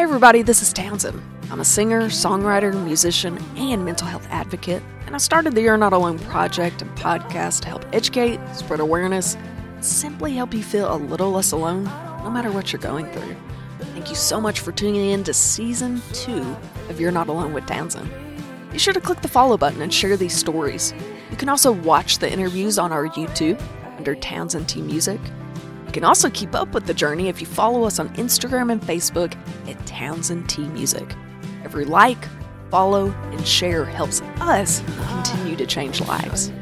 Hey, everybody, this is Townsend. I'm a singer, songwriter, musician, and mental health advocate, and I started the You're Not Alone project and podcast to help educate, spread awareness, simply help you feel a little less alone no matter what you're going through. Thank you so much for tuning in to season two of You're Not Alone with Townsend. Be sure to click the follow button and share these stories. You can also watch the interviews on our YouTube under Townsend T Music. You can also keep up with the journey if you follow us on Instagram and Facebook at Townsend T Music. Every like, follow, and share helps us continue to change lives.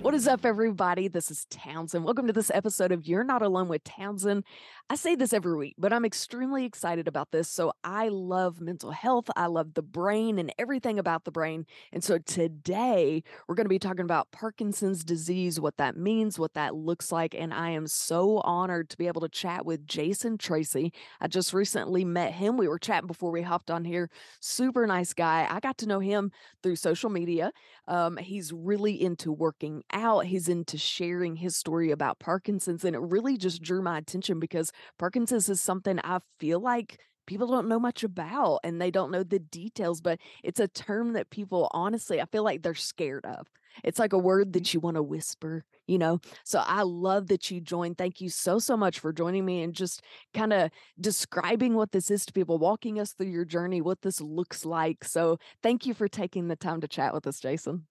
What is up, everybody? This is Townsend. Welcome to this episode of You're Not Alone with Townsend. I say this every week, but I'm extremely excited about this. So, I love mental health. I love the brain and everything about the brain. And so, today we're going to be talking about Parkinson's disease, what that means, what that looks like. And I am so honored to be able to chat with Jason Tracy. I just recently met him. We were chatting before we hopped on here. Super nice guy. I got to know him through social media. Um, he's really into working out, he's into sharing his story about Parkinson's. And it really just drew my attention because Parkinson's is something I feel like people don't know much about and they don't know the details, but it's a term that people honestly, I feel like they're scared of. It's like a word mm-hmm. that you want to whisper, you know? So I love that you joined. Thank you so, so much for joining me and just kind of describing what this is to people, walking us through your journey, what this looks like. So thank you for taking the time to chat with us, Jason.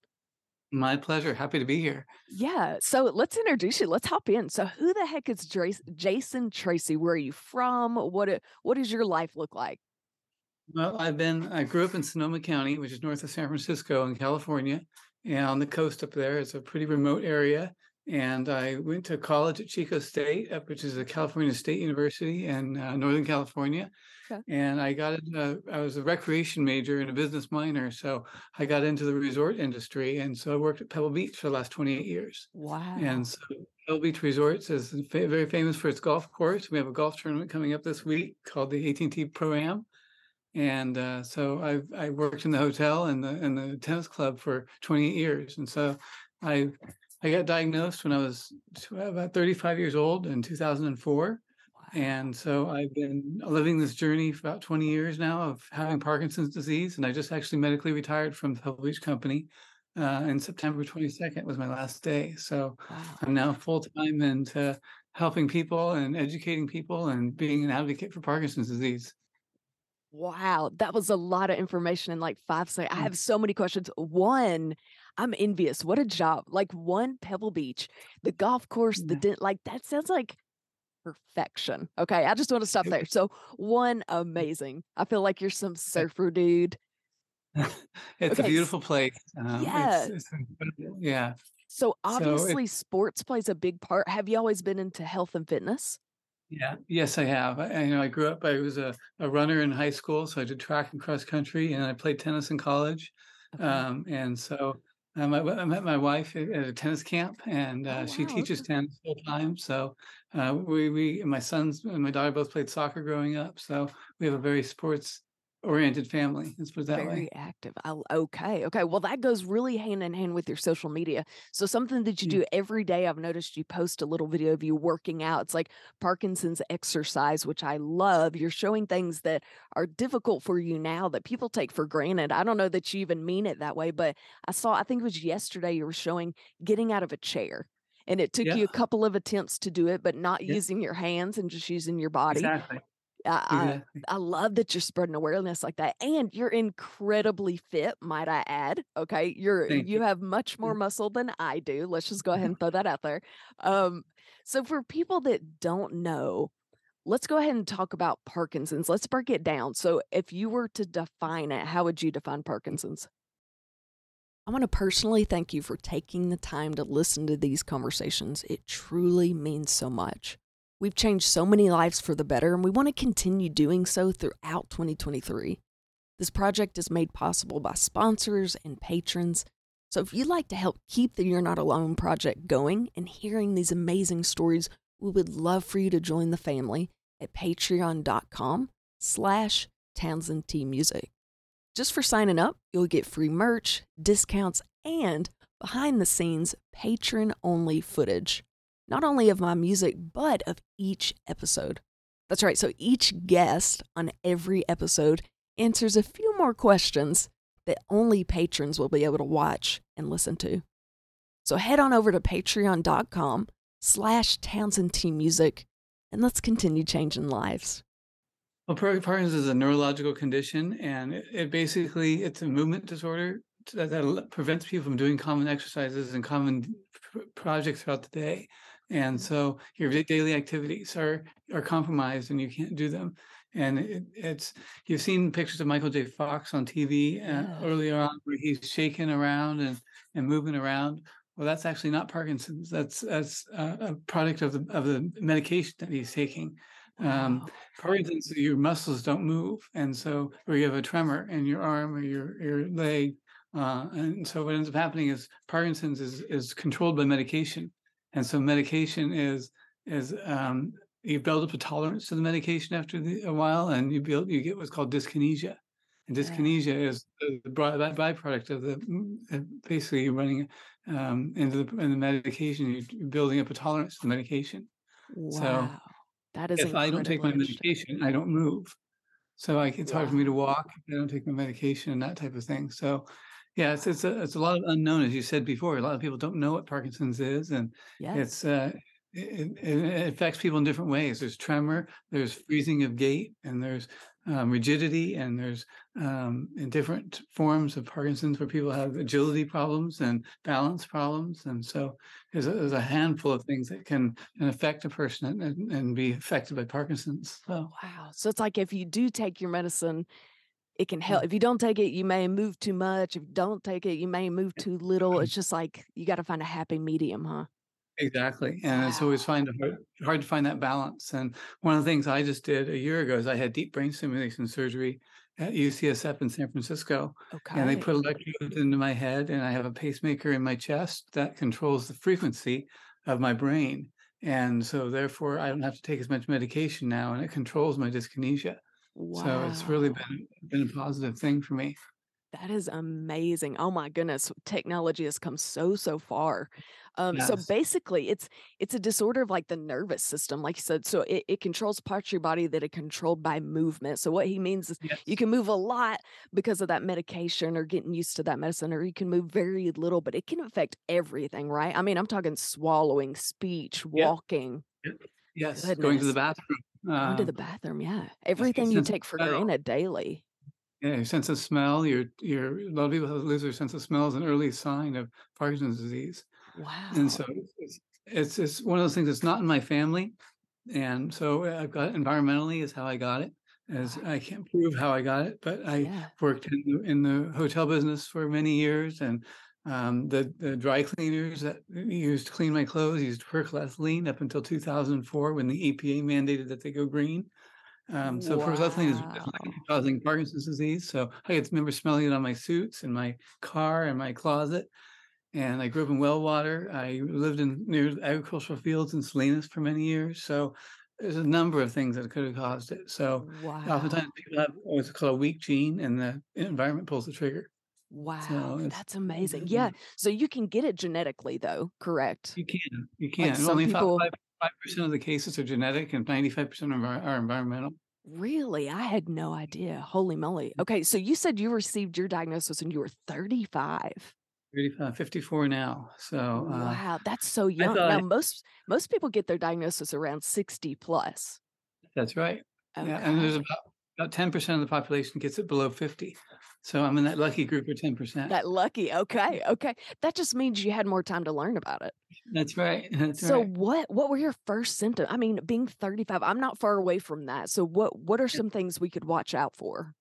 My pleasure. Happy to be here. Yeah. So let's introduce you. Let's hop in. So who the heck is Jason Tracy? Where are you from? What what does your life look like? Well, I've been I grew up in Sonoma County, which is north of San Francisco in California, and on the coast up there. It's a pretty remote area. And I went to college at Chico State, uh, which is a California State University in uh, Northern California. Okay. And I got into, I was a recreation major and a business minor. So I got into the resort industry. And so I worked at Pebble Beach for the last 28 years. Wow. And so Pebble Beach Resorts is very famous for its golf course. We have a golf tournament coming up this week called the AT&T Pro Am, and uh, so I've, I worked in the hotel and the and the tennis club for 28 years, and so I I got diagnosed when I was about 35 years old in 2004. And so I've been living this journey for about 20 years now of having Parkinson's disease. And I just actually medically retired from the Pebble Beach Company. Uh, and September 22nd was my last day. So Wow. I'm now full time into helping people and educating people and being an advocate for Parkinson's disease. Wow, that was a lot of information in like five seconds. I Mm. have so many questions. One, I'm envious. What a job. Like one Pebble Beach, the golf course, the Yeah. din- like that sounds like perfection. Okay, I just want to stop there. So one, amazing. I feel like you're some surfer dude. it's Okay, a beautiful place. Um, Yeah. it's, it's. Yeah. So So obviously sports plays a big part. Have you always been into health and fitness? yeah, yes, I have. I, I- you know, I grew up, I was a, a runner in high school, so I did track and cross country, and I played tennis in college. Okay. Um, and so um, I, I met my wife at, at a tennis camp, and Oh uh, she teaches tennis full time. So uh, we, we, my sons and my daughter both played soccer growing up. So we have a very sports oriented family. Let's put it that way. Very active. I, okay. Okay. Well, that goes really hand in hand with your social media. So, something that you Yeah. do every day, I've noticed you post a little video of you working out. It's like Parkinson's exercise, which I love. You're showing things that are difficult for you now that people take for granted. I don't know that you even mean it that way, but I saw, I think it was yesterday, you were showing getting out of a chair. And it took Yeah. you a couple of attempts to do it, but not Yeah. using your hands and just using your body. Exactly. I. I I love that you're spreading awareness like that, and you're incredibly fit, might I add. Okay, you're Thank you you. have much more muscle than I do. Let's just go ahead and throw that out there. Um, so for people that don't know, let's go ahead and talk about Parkinson's. Let's break it down. So if you were to define it, how would you define Parkinson's? I want to personally thank you for taking the time to listen to these conversations. It truly means so much. We've changed so many lives for the better, and we want to continue doing so throughout 2023. This project is made possible by sponsors and patrons. So if you'd like to help keep the You're Not Alone project going and hearing these amazing stories, we would love for you to join the family at patreon.com slash Townsend T Music. Just for signing up, you'll get free merch, discounts, and behind the scenes patron only footage, not only of my music, but of each episode. That's right. So each guest on every episode answers a few more questions that only patrons will be able to watch and listen to. So head on over to patreon.com slash Townsend T Music and let's continue changing lives. Well, Parkinson's is a neurological condition, and it, basically it's a movement disorder that, that, prevents people from doing common exercises and common projects throughout the day. And so your daily activities are are compromised, and you can't do them. And it, it's you've seen pictures of Michael J. Fox on TV uh, yeah. earlier on, where he's shaking around and and moving around. Well, that's actually not Parkinson's. That's that's a product of the of the medication that he's taking. Um, Parkinson's, your muscles don't move, and so or you have a tremor in your arm or your your leg, uh, and so what ends up happening is Parkinson's is is controlled by medication, and so medication is is um, you build up a tolerance to the medication after the, a while, and you build you get what's called dyskinesia, and dyskinesia yeah. is the byproduct of the mm, basically running um, into the, in the medication, you're building up a tolerance to the medication. Wow. So that is if I don't take my medication, I don't move. So I, it's wow. hard for me to walk. If I don't take my medication and that type of thing. So yeah, it's it's a it's a lot of unknown, as you said before. A lot of people don't know what Parkinson's is, and yes. it's uh, it, it, affects people in different ways. There's tremor, there's freezing of gait, and there's um, rigidity, and there's um, in different forms of Parkinson's where people have agility problems and balance problems. And so there's a, there's a handful of things that can, can affect a person and, and be affected by Parkinson's. So wow, so it's like if you do take your medicine. It can help. Mm. If you don't take it, you may move too much. If you don't take it, you may move too little. It's just like you got to find a happy medium, huh? Exactly. And it's always find hard, hard to find that balance. And one of the things I just did a year ago is I had deep brain stimulation surgery at UCSF in San Francisco. And they put electrodes into my head, and I have a pacemaker in my chest that controls the frequency of my brain. And so, therefore, I don't have to take as much medication now, and it controls my dyskinesia. So it's really been been a positive thing for me. That is amazing. Oh my goodness, technology has come so so far. Um, so basically, it's it's a disorder of like the nervous system, like you said. So it, it controls parts of your body that are controlled by movement. So what he means is you can move a lot because of that medication or getting used to that medicine, or you can move very little, but it can affect everything, right? I mean, I'm talking swallowing, speech, walking. Yes, going to the bathroom. Going to the um bathroom, yeah. Everything you take for granted daily. Yeah, your sense of smell, your your a lot of people lose their sense of smell is an early sign of Parkinson's disease. Wow. And so it's, it's it's one of those things that's not in my family. And so uh, I've got environmentally is how I got it. As I can't prove how I got it, but I Yeah. worked in the, in the hotel business for many years, and um, the the dry cleaners that used to clean my clothes used perchlorethylene up until 2004 when the EPA mandated that they go green. Um, so perchlorethylene is causing Parkinson's disease. So I get remember smelling it on my suits in my car and my closet and I grew up in well water. I lived in near agricultural fields in Salinas for many years. So there's a number of things that could have caused it. So wow. oftentimes people have what's called a weak gene, and the environment pulls the trigger. Wow, so that's amazing. Yeah, so you can get it genetically, though, correct? You can. You can. Like Only people... five percent of the cases are genetic, and ninety-five percent are, are environmental. Really? I had no idea. Holy moly. Okay, so you said you received your diagnosis when you were 35. 54 now. So uh, wow, that's so young. Now most most people get their diagnosis around 60 plus. That's right. Okay. Yeah, and there's about about 10% of the population gets it below 50. So I'm in that lucky group of 10%. That lucky. Okay. Okay. That just means you had more time to learn about it. That's right. That's so right. what what were your first symptoms? I mean, being 35, I'm not far away from that. So what what are some things we could watch out for?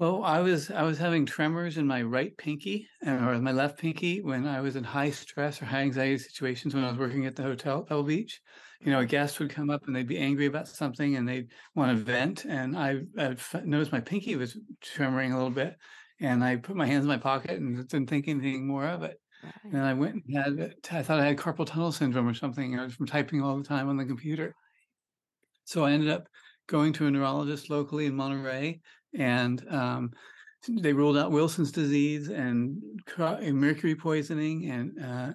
Well, I was I was having tremors in my right pinky or my left pinky when I was in high stress or high anxiety situations when I was working at the hotel at Pebble Beach. You know, a guest would come up and they'd be angry about something and they'd want to vent, and I I'd noticed my pinky was tremoring a little bit, and I put my hands in my pocket and didn't think anything more of it. Right. And I went and had it. I thought I had carpal tunnel syndrome or something. I was from typing all the time on the computer. So I ended up going to a neurologist locally in Monterey and um, they ruled out Wilson's disease and mercury poisoning and uh,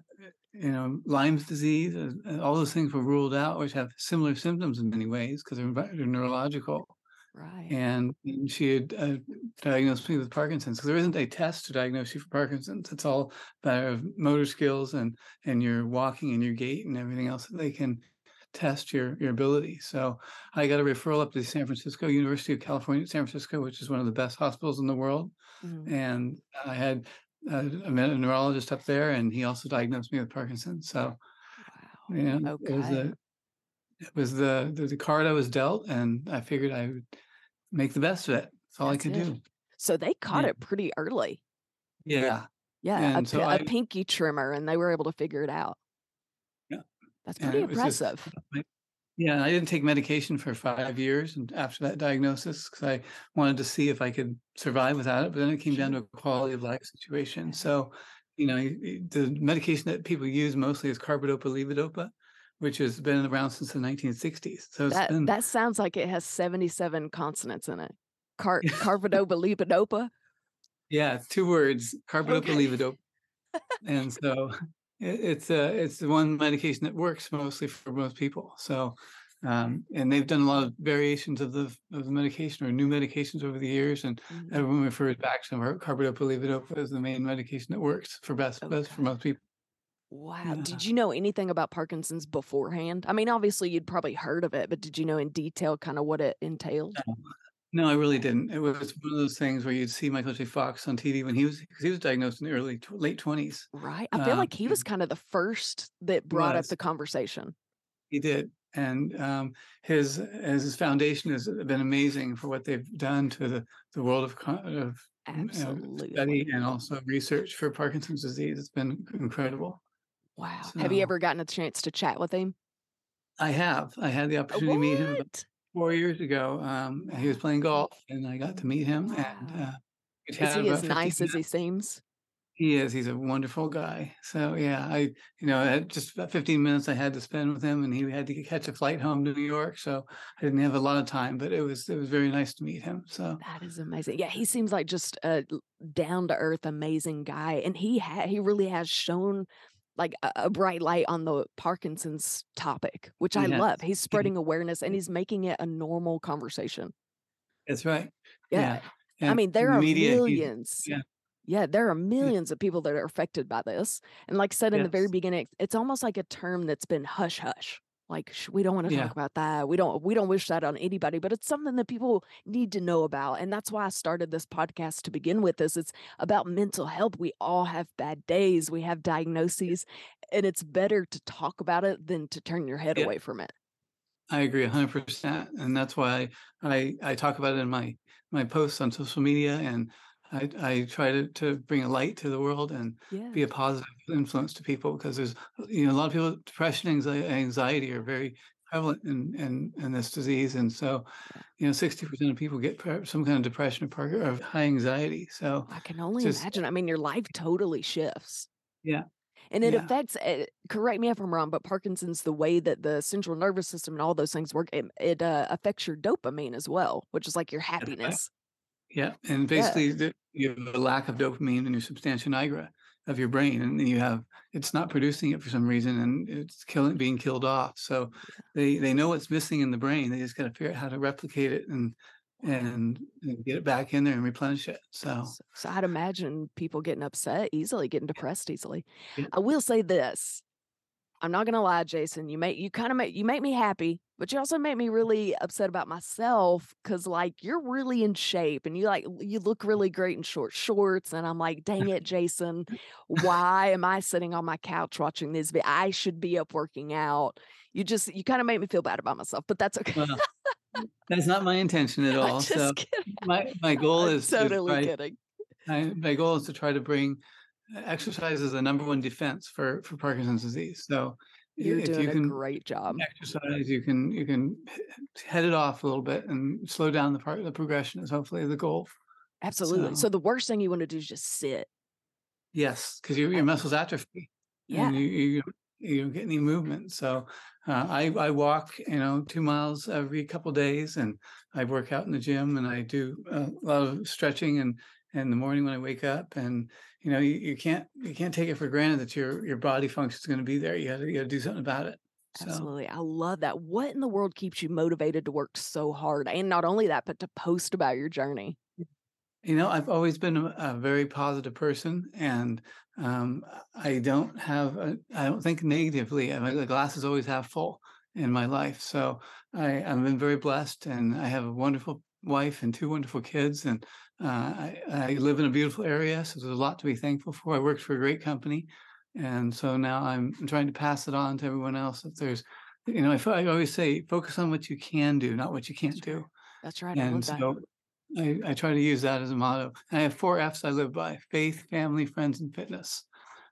you know, Lyme's disease, uh, all those things were ruled out, which have similar symptoms in many ways because they're, they're neurological. Right. And she had uh, diagnosed me with Parkinson's because there isn't a test to diagnose you for Parkinson's. It's all matter of motor skills and and your walking and your gait and everything else that they can test your your ability. So I got a referral up to the San Francisco University of California, San Francisco, which is one of the best hospitals in the world. Mm-hmm. And I had I met a neurologist up there, and he also diagnosed me with Parkinson's. So, wow. yeah, okay. it was a, it was the, the, the card I was dealt, and I figured I would make the best of it. That's all That's I could it. do. So they caught yeah. it pretty early. Yeah. Yeah, a, so a I, pinky tremor, and they were able to figure it out. Yeah, that's pretty impressive. Just, yeah, I didn't take medication for five years, and after that diagnosis, because I wanted to see if I could survive without it. But then it came down to a quality of life situation. So, you know, the medication that people use mostly is carbidopa levodopa, which has been around since the 1960s. So that been... that sounds like it has 77 consonants in it. Car- carbidopa levodopa. Yeah, it's two words, carbidopa okay. levodopa. and so it's a it's the one medication that works mostly for most people. So, um, and they've done a lot of variations of the of the medication or new medications over the years, and mm-hmm. everyone refers back to carbidopa levodopa as the main medication that works for best okay. best for most people. Wow. Yeah. Did you know anything about Parkinson's beforehand? I mean, obviously you'd probably heard of it, but did you know in detail kind of what it entailed? No. I really didn't. It was one of those things where you'd see Michael J. Fox on TV when he was because he was diagnosed in the early late twenties. Right. I feel um, like he was kind of the first that brought up the conversation. He did, and um, his his foundation has been amazing for what they've done to the the world of, of Absolutely. You know, study and also research for Parkinson's disease. It's been incredible. Wow. So, have you ever gotten a chance to chat with him? I have. I had the opportunity what? to meet him four years ago. Um, he was playing golf, and I got to meet him. And uh, is he as nice as he seems? He is. He's a wonderful guy. So yeah, I you know just about 15 minutes I had to spend with him, and he had to catch a flight home to New York, so I didn't have a lot of time. But it was it was very nice to meet him. So that is amazing. Yeah, he seems like just a down to earth, amazing guy, and he ha- he really has shown like a, a, bright light on the Parkinson's topic, which I love. He's mm-hmm. spreading awareness and he's making it a normal conversation. That's right. Yeah. yeah. I mean, there are media, millions. Yeah. Yeah, there are millions of people that are affected by this. And like I said in yes. the very beginning, it's almost like a term that's been hush hush like we don't want to yeah. talk about that we don't we don't wish that on anybody but it's something that people need to know about and that's why i started this podcast to begin with this it's about mental health we all have bad days we have diagnoses and it's better to talk about it than to turn your head yeah. away from it i agree 100% and that's why i i talk about it in my my posts on social media and I, I try to, to bring a light to the world and yeah. be a positive influence to people because there's you know a lot of people depression anxiety, anxiety are very prevalent in, in in this disease. And so you know 60% of people get some kind of depression or, high anxiety. So i can only just, imagine. I mean your life totally shifts. Yeah. And it yeah. affects uh, correct me if i'm wrong but parkinson's the way that the central nervous system and all those things work it, it uh, affects your dopamine as well which is like your happiness yeah, and basically yeah. The, you have a lack of dopamine in your substantia nigra of your brain, and you have it's not producing it for some reason, and it's killing being killed off. So they they know what's missing in the brain. They just got to figure out how to replicate it and and, and get it back in there and replenish it. So, so I'd imagine people getting upset easily, getting depressed easily. Yeah. I will say this: I'm not gonna lie, Jason. You make you kind of make you make me happy, but you also make me really upset about myself because like you're really in shape and you like you look really great in short shorts. And I'm like, dang it, Jason, why am I sitting on my couch watching this? I should be up working out. You just you kind of make me feel bad about myself, but that's okay. well, that's not my intention at all. so kidding. my my goal is totally to try, kidding. My, my goal is to try to bring exercise is the number one defense for for Parkinson's disease. So you're if doing you can a great job. Exercise, you can you can head it off a little bit and slow down the part the progression is hopefully the goal. Absolutely. So, so the worst thing you want to do is just sit. Yes, because your your muscles atrophy. Yeah. And you, you you don't get any movement. So uh, I I walk you know two miles every couple days, and I work out in the gym, and I do a lot of stretching and in the morning when I wake up, and you know, you, you can't you can't take it for granted that your your body function is going to be there. You got to you got to do something about it. So Absolutely. I love that. What in the world keeps you motivated to work so hard? And not only that, but to post about your journey. you know, I've always been a, a very positive person, and um, I don't have a, I don't think negatively. I mean, the glass is always half full in my life. So I, I've been very blessed, and I have a wonderful wife and two wonderful kids, and uh, I, I live in a beautiful area. So there's a lot to be thankful for. I worked for a great company, and so now I'm trying to pass it on to everyone else. If there's, you know, I, I always say, focus on what you can do, not what you can't do. That's right. I And that. so I, I try to use that as a motto. And I have four F's I live by: faith, family, friends, and fitness.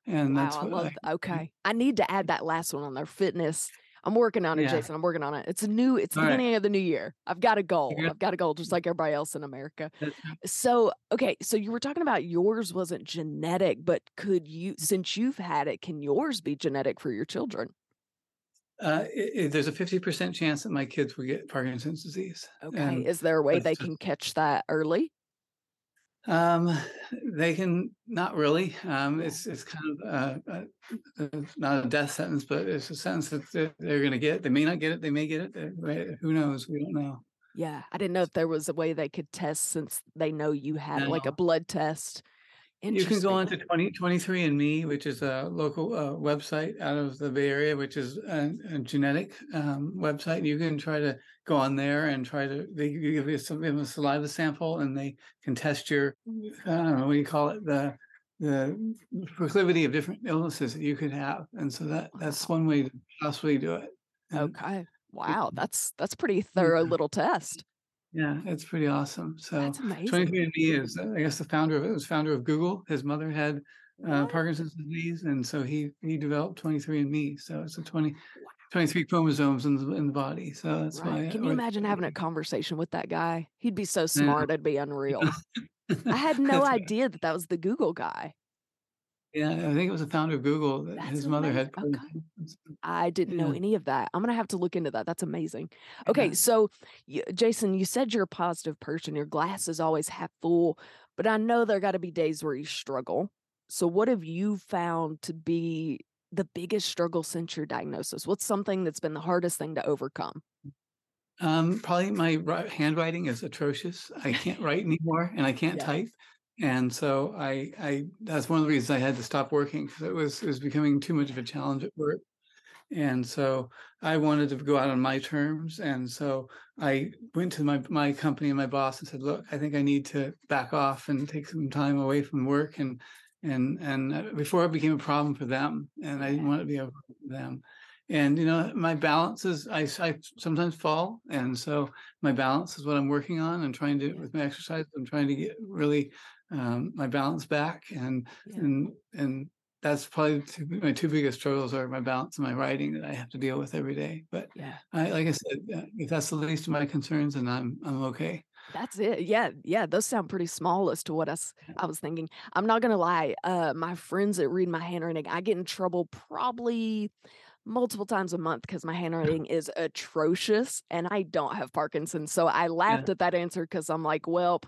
And Wow, that's I what love I, okay. I need to add that last one on there. Fitness. I'm working on it, Yeah. Jason. I'm working on it. It's a new, it's the All right. beginning of the new year. I've got a goal. I've got a goal just like everybody else in America. So, okay, so you were talking about yours wasn't genetic, but could you, since you've had it, can yours be genetic for your children? uh, i- i- there's a 50% chance that my kids will get Parkinson's disease. Okay. And Is there a way they just- can catch that early? Um, they can not really. Um, it's it's kind of uh, uh, uh, not a death sentence, but it's a sentence that they're, they're going to get. They may not get it. They may get it. right? Who knows? We don't know. Yeah. I didn't know if there was a way they could test since they know you had it, like a blood test. You can go on to 20, 23andMe, which is a local uh, website out of the Bay Area, which is a, a genetic um, website. You can try to go on there and try to, they give you some give a saliva sample and they can test your, I don't know, what do you call it? The, the proclivity of different illnesses that you could have. And so that, that's one way to possibly do it. And Okay. Wow. That's, that's pretty thorough little test. Yeah, it's pretty awesome. So That's amazing. 23andMe is, I guess, the founder of it was founder of Google. His mother had uh, Parkinson's disease, and so he he developed 23andMe. So it's a 20, 23 chromosomes in the in the body. So that's why. Can you imagine having a conversation with that guy? He'd be so Yeah. smart, it'd be unreal. I had no That's right. idea that that was the Google guy. Yeah, I think it was the founder of Google that That's his mother had. Okay. I didn't know any of that. I'm gonna have to look into that. That's amazing. Okay, Yeah. so Jason, you said you're a positive person. Your glass is always half full, but I know there got to be days where you struggle. So, what have you found to be the biggest struggle since your diagnosis? What's something that's been the hardest thing to overcome? Um, probably my handwriting is atrocious. I can't write anymore, and I can't Yeah. type. And so I, I that's one of the reasons I had to stop working because it was it was becoming too much of a challenge at work. And so I wanted to go out on my terms. And so I went to my my company and my boss and said, "Look, I think I need to back off and take some time away from work." And and and uh, before it became a problem for them, and I didn't want it to be a problem for them. And you know, my balance is I, I sometimes fall, and so my balance is what I'm working on. and trying to with my exercise. I'm trying to get really um, my balance back, and Yeah. and and that's probably two, my two biggest struggles are my balance and my writing that I have to deal with every day. But Yeah, I, like I said, uh, if that's the least of my concerns, then I'm I'm okay. that's it. Yeah, yeah, those sound pretty small as to what i was thinking. I'm not gonna lie. Uh, my friends that read my handwriting, I get in trouble probably multiple times a month because my handwriting is atrocious and I don't have Parkinson's. So I laughed at that answer because I'm like, well,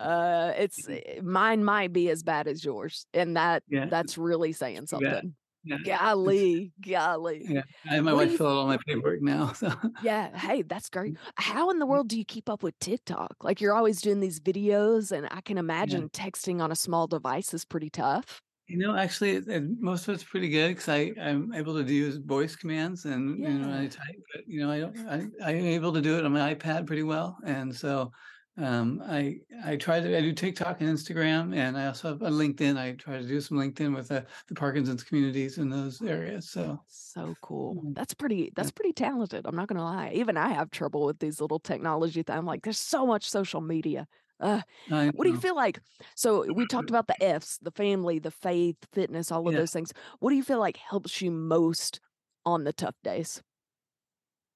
uh, it's eh, mine might be as bad as yours, and that Yeah, that's really saying something. yeah. Golly, golly. Yeah, I have my What wife fill out all my paperwork now. So Yeah, hey, that's great. How in the Mm. world do you keep up with TikTok? Like you're always doing these videos, and I can imagine texting on a small device is pretty tough. You know, actually, it, it- most of it's pretty good because I I'm able to use voice commands and you know I type, but you know I don't I I'm able to do it on my iPad pretty well, and so um I I try to I do TikTok and Instagram, and I also have a LinkedIn. I try to do some LinkedIn with the, the Parkinson's communities in those areas. So So cool. Mm. That's pretty. That's pretty talented. I'm not gonna lie. Even I have trouble with these little technology things. I'm like, there's so much social media. Uh, what do you feel like? So we talked about the F's, the family, the faith, fitness, all of Yeah. those things. What do you feel like helps you most on the tough days?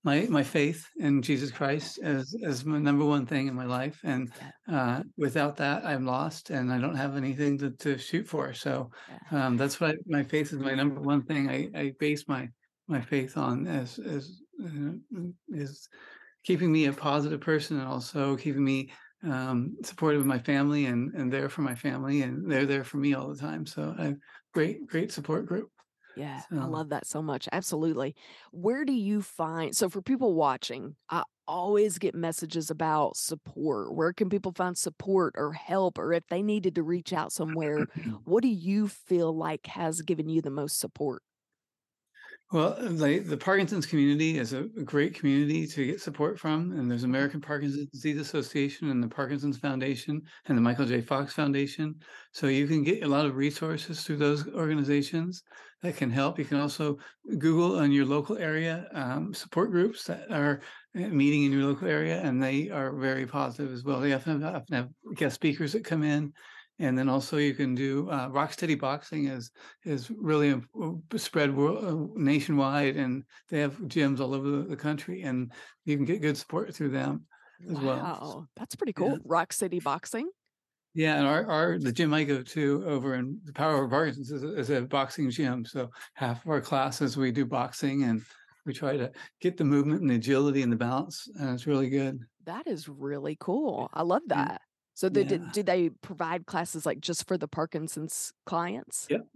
My my faith in Jesus Christ is is my number one thing in my life, and uh, without that, I'm lost, and I don't have anything to, to shoot for. So um, that's what I, my faith is my number one thing. I, I base my my faith on as as uh, is keeping me a positive person and also keeping me um, supportive of my family and and there for my family, and they're there for me all the time. So I great great support group. Yeah, I love that so much. Absolutely. Where do you find, so for people watching, I always get messages about support. Where can people find support or help, or if they needed to reach out somewhere, what do you feel like has given you the most support? Well, the the Parkinson's community is a, a great community to get support from, and there's American Parkinson's Disease Association and the Parkinson's Foundation and the Michael J. Fox Foundation. So you can get a lot of resources through those organizations that can help. You can also Google on your local area um, support groups that are uh, meeting in your local area, and they are very positive as well. They often have, often have guest speakers that come in and then also you can do uh, Rocksteady Boxing is is really spread world, uh, nationwide, and they have gyms all over the, country, and you can get good support through them as well. Wow, that's pretty Yeah, cool. Rock City Boxing. yeah, and our, our the gym I go to over in the Power of Parkinson's is, a- is a boxing gym. So half of our classes we do boxing, and we try to get the movement and the agility and the balance, and it's really good. That is really cool. I love that. So they yeah. did, do they provide classes like just for the Parkinson's clients? Yep.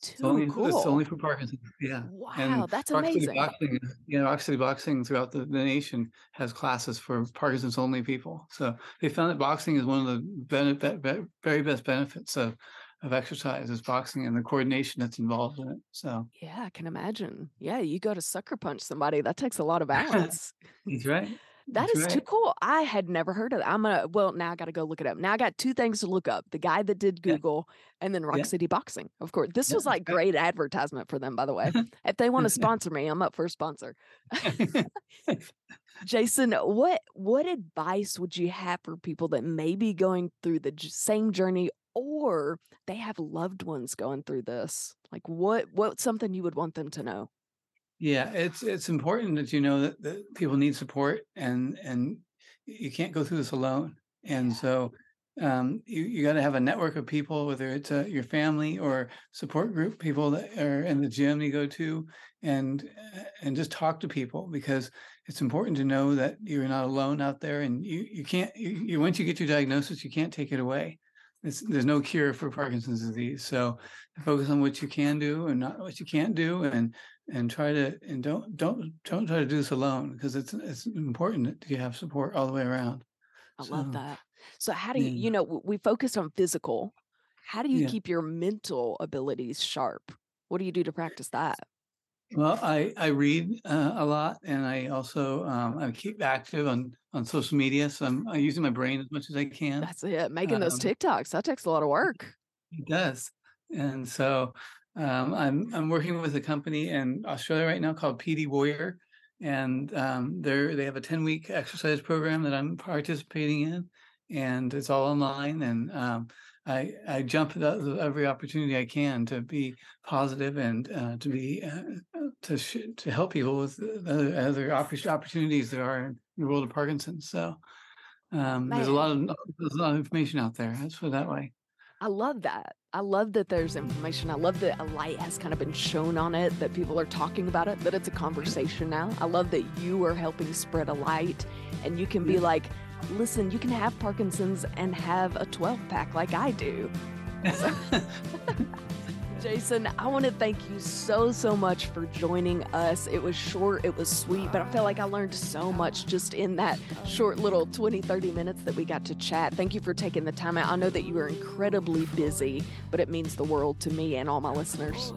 It's Too only it's only for Parkinson's. Yeah. Wow, And that's Rock City amazing. Boxing, yeah, Rock Steady Boxing throughout the, the nation has classes for Parkinson's only people. So they found that boxing is one of the benefit, very best benefits of of exercise is boxing and the coordination that's involved in it. So Yeah, I can imagine. Yeah, you go to sucker punch somebody, that takes a lot of balance. that's right. That That's is too cool. I had never heard of that. I'm gonna, well, now I got to go look it up. Now I got two things to look up the guy that did Yeah. Google and then Rock Yeah. City Boxing. Of course, this Yeah. was like great advertisement for them, by the way. If they want to sponsor me, I'm up for a sponsor. Jason, what what advice would you have for people that may be going through the same journey or they have loved ones going through this? Like what what's something you would want them to know? Yeah, it's it's important that you know that, that people need support and and you can't go through this alone. And so um, you you got to have a network of people, whether it's uh, your family or support group people that are in the gym you go to, and uh, and just talk to people because it's important to know that you're not alone out there, and you you can't you, you once you get your diagnosis, you can't take it away. It's, there's no cure for Parkinson's disease, so focus on what you can do and not what you can't do, and and try to and don't don't don't try to do this alone because it's it's important that you have support all the way around. I love that. So how do you, yeah, you know, we focus on physical. How do you yeah. keep your mental abilities sharp? What do you do to practice that? Well, I I read uh, a lot, and I also um, I keep active on on social media. So I'm, I'm using my brain as much as I can. That's it. Making those Um, TikToks, that takes a lot of work. It does. And so um, I'm I'm working with a company in Australia right now called PD Warrior, and um, they're they have a 10 week exercise program that I'm participating in, and it's all online. And um, I I jump at every opportunity I can to be positive and uh, to be uh, uh, to sh- to help people with the other oppor- opportunities there are in the world of Parkinson's. So um, there's a lot of there's a lot of information out there. Let's that way. I love that. I love that there's information. I love that a light has kind of been shown on it, that people are talking about it, that it's a conversation now. I love that you are helping spread a light and you can be like, listen, you can have Parkinson's and have a 12 pack like I do. So, Jason, I want to thank you so, so much for joining us. It was short, it was sweet, but I feel like I learned so much just in that short little 20, 30 minutes that we got to chat. Thank you for taking the time out. I know that you are incredibly busy, but it means the world to me and all my listeners.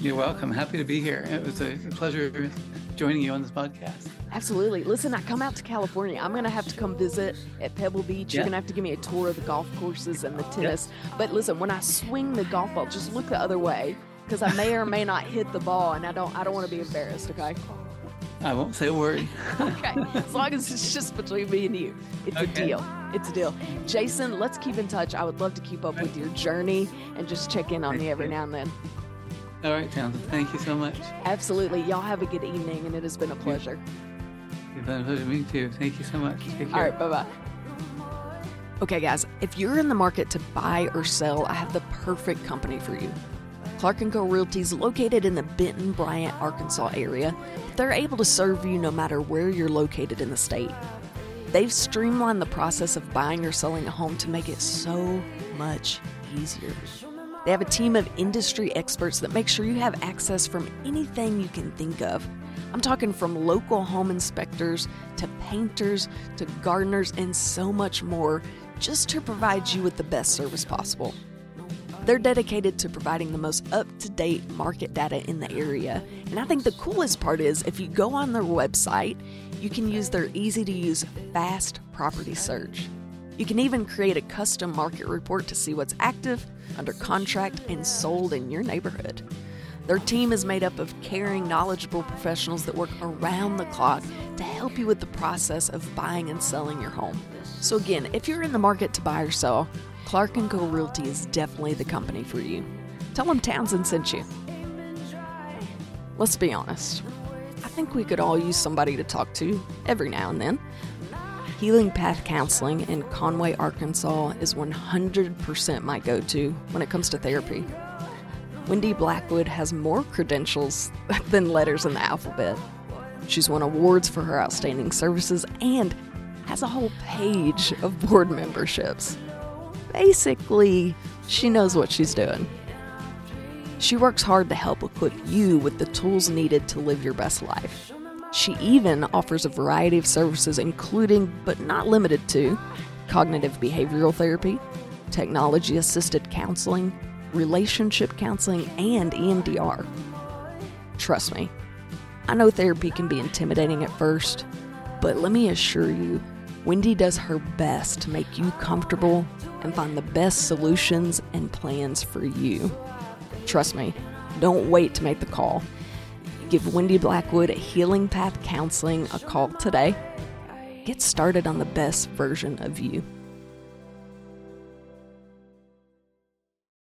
You're welcome. Happy to be here. It was a pleasure joining you on this podcast. Absolutely. Listen, I come out to California. I'm going to have to come visit at Pebble Beach. You're going to have to give me a tour of the golf courses and the Yep. tennis. But listen, when I swing the golf ball, just look the other way because I may or may not hit the ball and I don't I don't want to be embarrassed, okay? I won't say a word. Okay. As long as it's just between me and you. It's a deal. It's a deal. Jason, let's keep in touch. I would love to keep up with your journey and just check in on me every now and then. All right, Townsend. Thank you so much. Absolutely. Y'all have a good evening and it has been a pleasure. It's been a pleasure to meet you. Thank you so much. Take care. All right, bye bye. Okay, guys, if you're in the market to buy or sell, I have the perfect company for you. Clark & Co. Realty is located in the Benton, Bryant, Arkansas area. They're able to serve you no matter where you're located in the state. They've streamlined the process of buying or selling a home to make it so much easier. They have a team of industry experts that make sure you have access from anything you can think of. I'm talking from local home inspectors to painters to gardeners and so much more just to provide you with the best service possible. They're dedicated to providing the most up to date market data in the area. And I think the coolest part is if you go on their website, you can use their easy to use fast property search. You can even create a custom market report to see what's active, under contract, and sold in your neighborhood. Their team is made up of caring, knowledgeable professionals that work around the clock to help you with the process of buying and selling your home. So again, if you're in the market to buy or sell, Clark & Co Realty is definitely the company for you. Tell them Townsend sent you. Let's be honest. I think we could all use somebody to talk to every now and then. Healing Path Counseling in Conway, Arkansas is 100% my go to when it comes to therapy. Wendy Blackwood has more credentials than letters in the alphabet. She's won awards for her outstanding services and has a whole page of board memberships. Basically, she knows what she's doing. She works hard to help equip you with the tools needed to live your best life. She even offers a variety of services, including, but not limited to, cognitive behavioral therapy, technology assisted counseling, relationship counseling, and EMDR. Trust me, I know therapy can be intimidating at first, but let me assure you, Wendy does her best to make you comfortable and find the best solutions and plans for you. Trust me, don't wait to make the call. Give Wendy Blackwood at Healing Path Counseling a call today. Get started on the best version of you.